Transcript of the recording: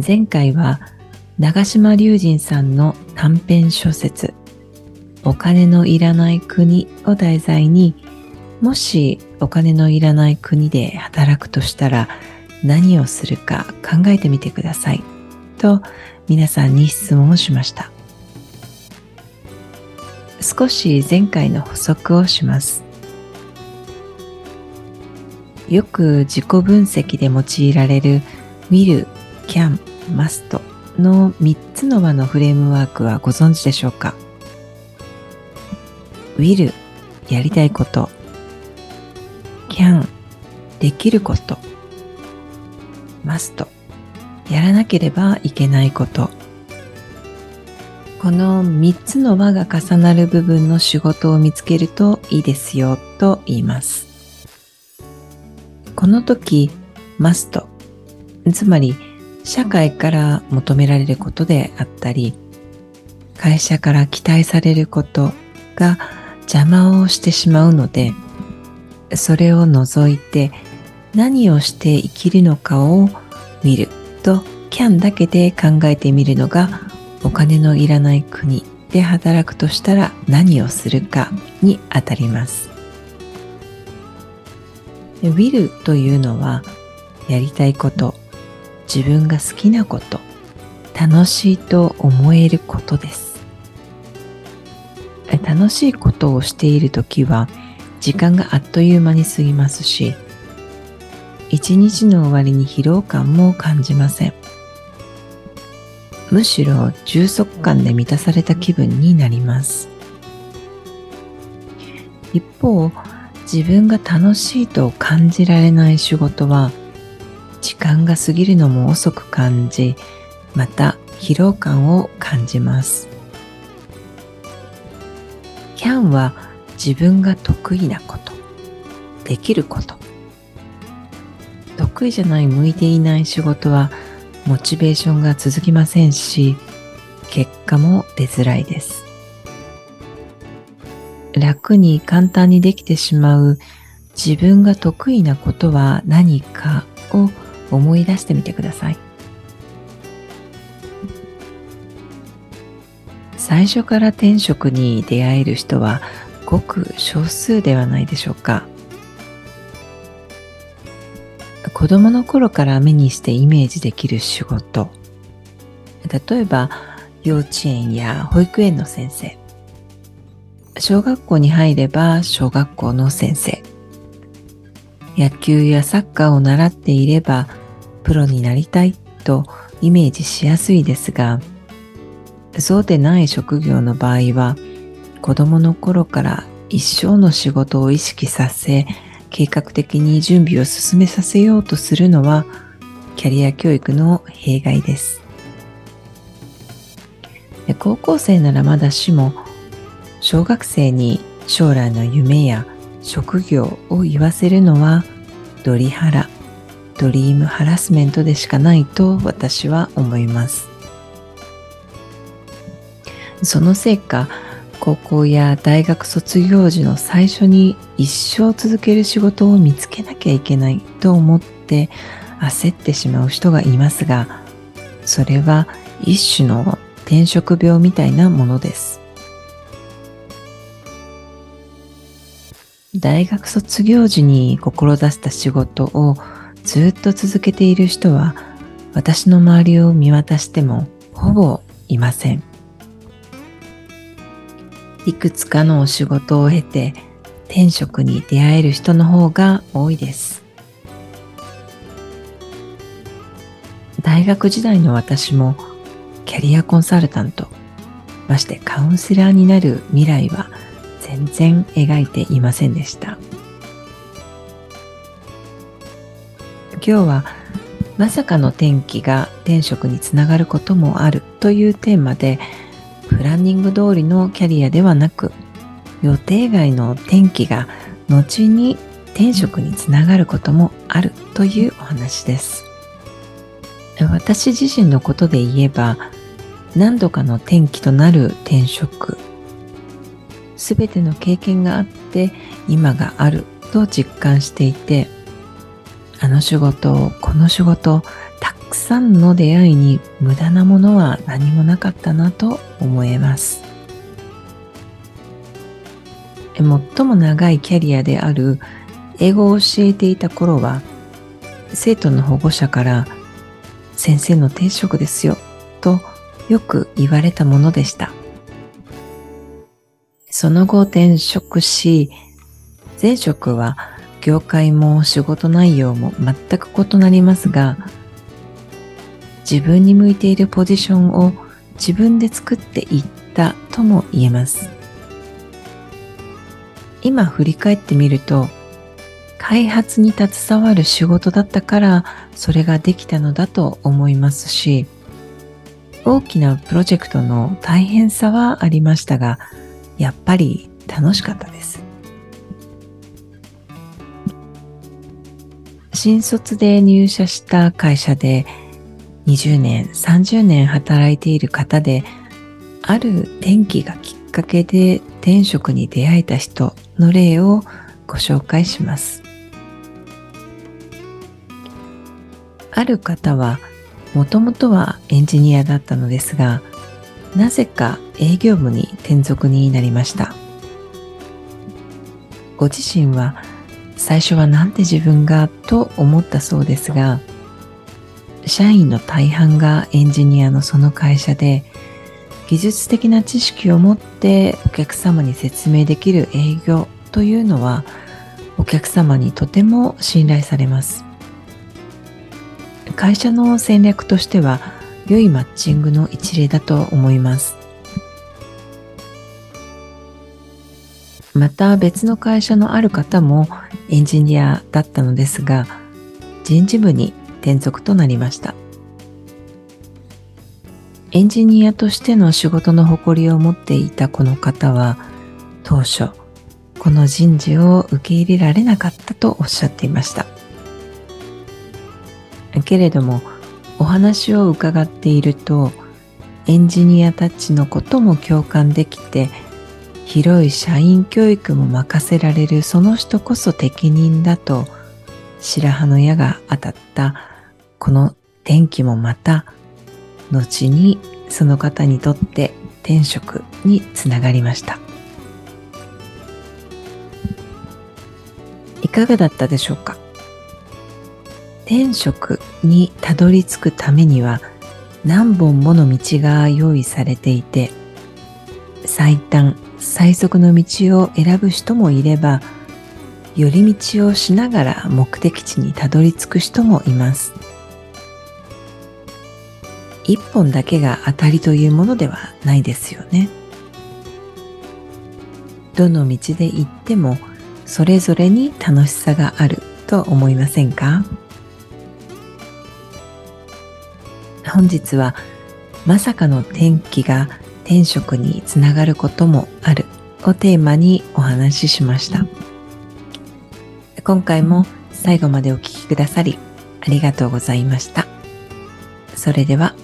前回は長島隆人さんの短編小説お金のいらない国を題材にもしお金のいらない国で働くとしたら何をするか考えてみてください。と皆さんに質問をしました。少し前回の補足をします。よく自己分析で用いられる will, can, must の3つの輪のフレームワークはご存知でしょうか？Will やりたいこと。Can できること。Must やらなければいけないこと。この3つの輪が重なる部分の仕事を見つけるといいですよと言います。この時 must つまり社会から求められることであったり会社から期待されることが邪魔をしてしまうのでそれを除いて何をして生きるのかを見ると can だけで考えてみるのがお金のいらない国で働くとしたら何をするかにあたります。will というのはやりたいこと自分が好きなこと楽しいと思えることです。楽しいことをしている時は時間があっという間に過ぎますし一日の終わりに疲労感も感じません。むしろ充足感で満たされた気分になります。一方自分が楽しいと感じられない仕事は時間が過ぎるのも遅く感じまた疲労感を感じます。CAN は自分が得意なことできること。得意じゃない向いていない仕事はモチベーションが続きませんし結果も出づらいです。楽に簡単にできてしまう自分が得意なことは何かを思い出してみてください。最初から転職に出会える人はごく少数ではないでしょうか。子供の頃から目にしてイメージできる仕事。例えば幼稚園や保育園の先生。小学校に入れば小学校の先生。野球やサッカーを習っていればプロになりたいとイメージしやすいですがそうでない職業の場合は子供の頃から一生の仕事を意識させ計画的に準備を進めさせようとするのはキャリア教育の弊害です。高校生ならまだしも小学生に将来の夢や職業を言わせるのはドリハラ。ドリームハラスメントでしかないと私は思います。そのせいか高校や大学卒業時の最初に一生続ける仕事を見つけなきゃいけないと思って焦ってしまう人がいますがそれは一種の転職病みたいなものです。大学卒業時に志した仕事をずっと続けている人は私の周りを見渡してもほぼいません。いくつかのお仕事を経て転職に出会える人の方が多いです。大学時代の私もキャリアコンサルタント、ましてカウンセラーになる未来は全然描いていませんでした。今日はまさかの転機が転職につながることもあるというテーマでプランニング通りのキャリアではなく予定外の転機が後に転職につながることもあるというお話です。私自身のことで言えば何度かの転機となる転職すべての経験があって今があると実感していてあの仕事この仕事たくさんの出会いに無駄なものは何もなかったなと思えます。最も長いキャリアである英語を教えていた頃は生徒の保護者から先生の転職ですよとよく言われたものでした。その後転職し前職は業界も仕事内容も全く異なりますが自分に向いているポジションを自分で作っていったとも言えます。今振り返ってみると開発に携わる仕事だったからそれができたのだと思いますし大きなプロジェクトの大変さはありましたがやっぱり楽しかったです。新卒で入社した会社で20年30年働いている方である転機がきっかけで転職に出会えた人の例をご紹介します。ある方はもともとはエンジニアだったのですがなぜか営業部に転属になりました。ご自身は最初はなんで自分がと思ったそうですが社員の大半がエンジニアのその会社で技術的な知識を持ってお客様に説明できる営業というのはお客様にとても信頼されます。会社の戦略としては良いマッチングの一例だと思います。また別の会社のある方もエンジニアだったのですが人事部に転属となりました。エンジニアとしての仕事の誇りを持っていたこの方は当初この人事を受け入れられなかったとおっしゃっていました。けれどもお話を伺っているとエンジニアたちのことも共感できて広い社員教育も任せられるその人こそ適任だと白羽の矢が当たったこの天気もまた後にその方にとって転職につながりました。いかがだったでしょうか？天職にたどり着くためには何本もの道が用意されていて最短最速の道を選ぶ人もいれば寄り道をしながら目的地にたどり着く人もいます。一本だけが当たりというものではないですよね。どの道で行ってもそれぞれに楽しさがあると思いませんか？本日はまさかの転機が転職につながることもあるをテーマにお話ししました。今回も最後までお聴きくださりありがとうございました。それでは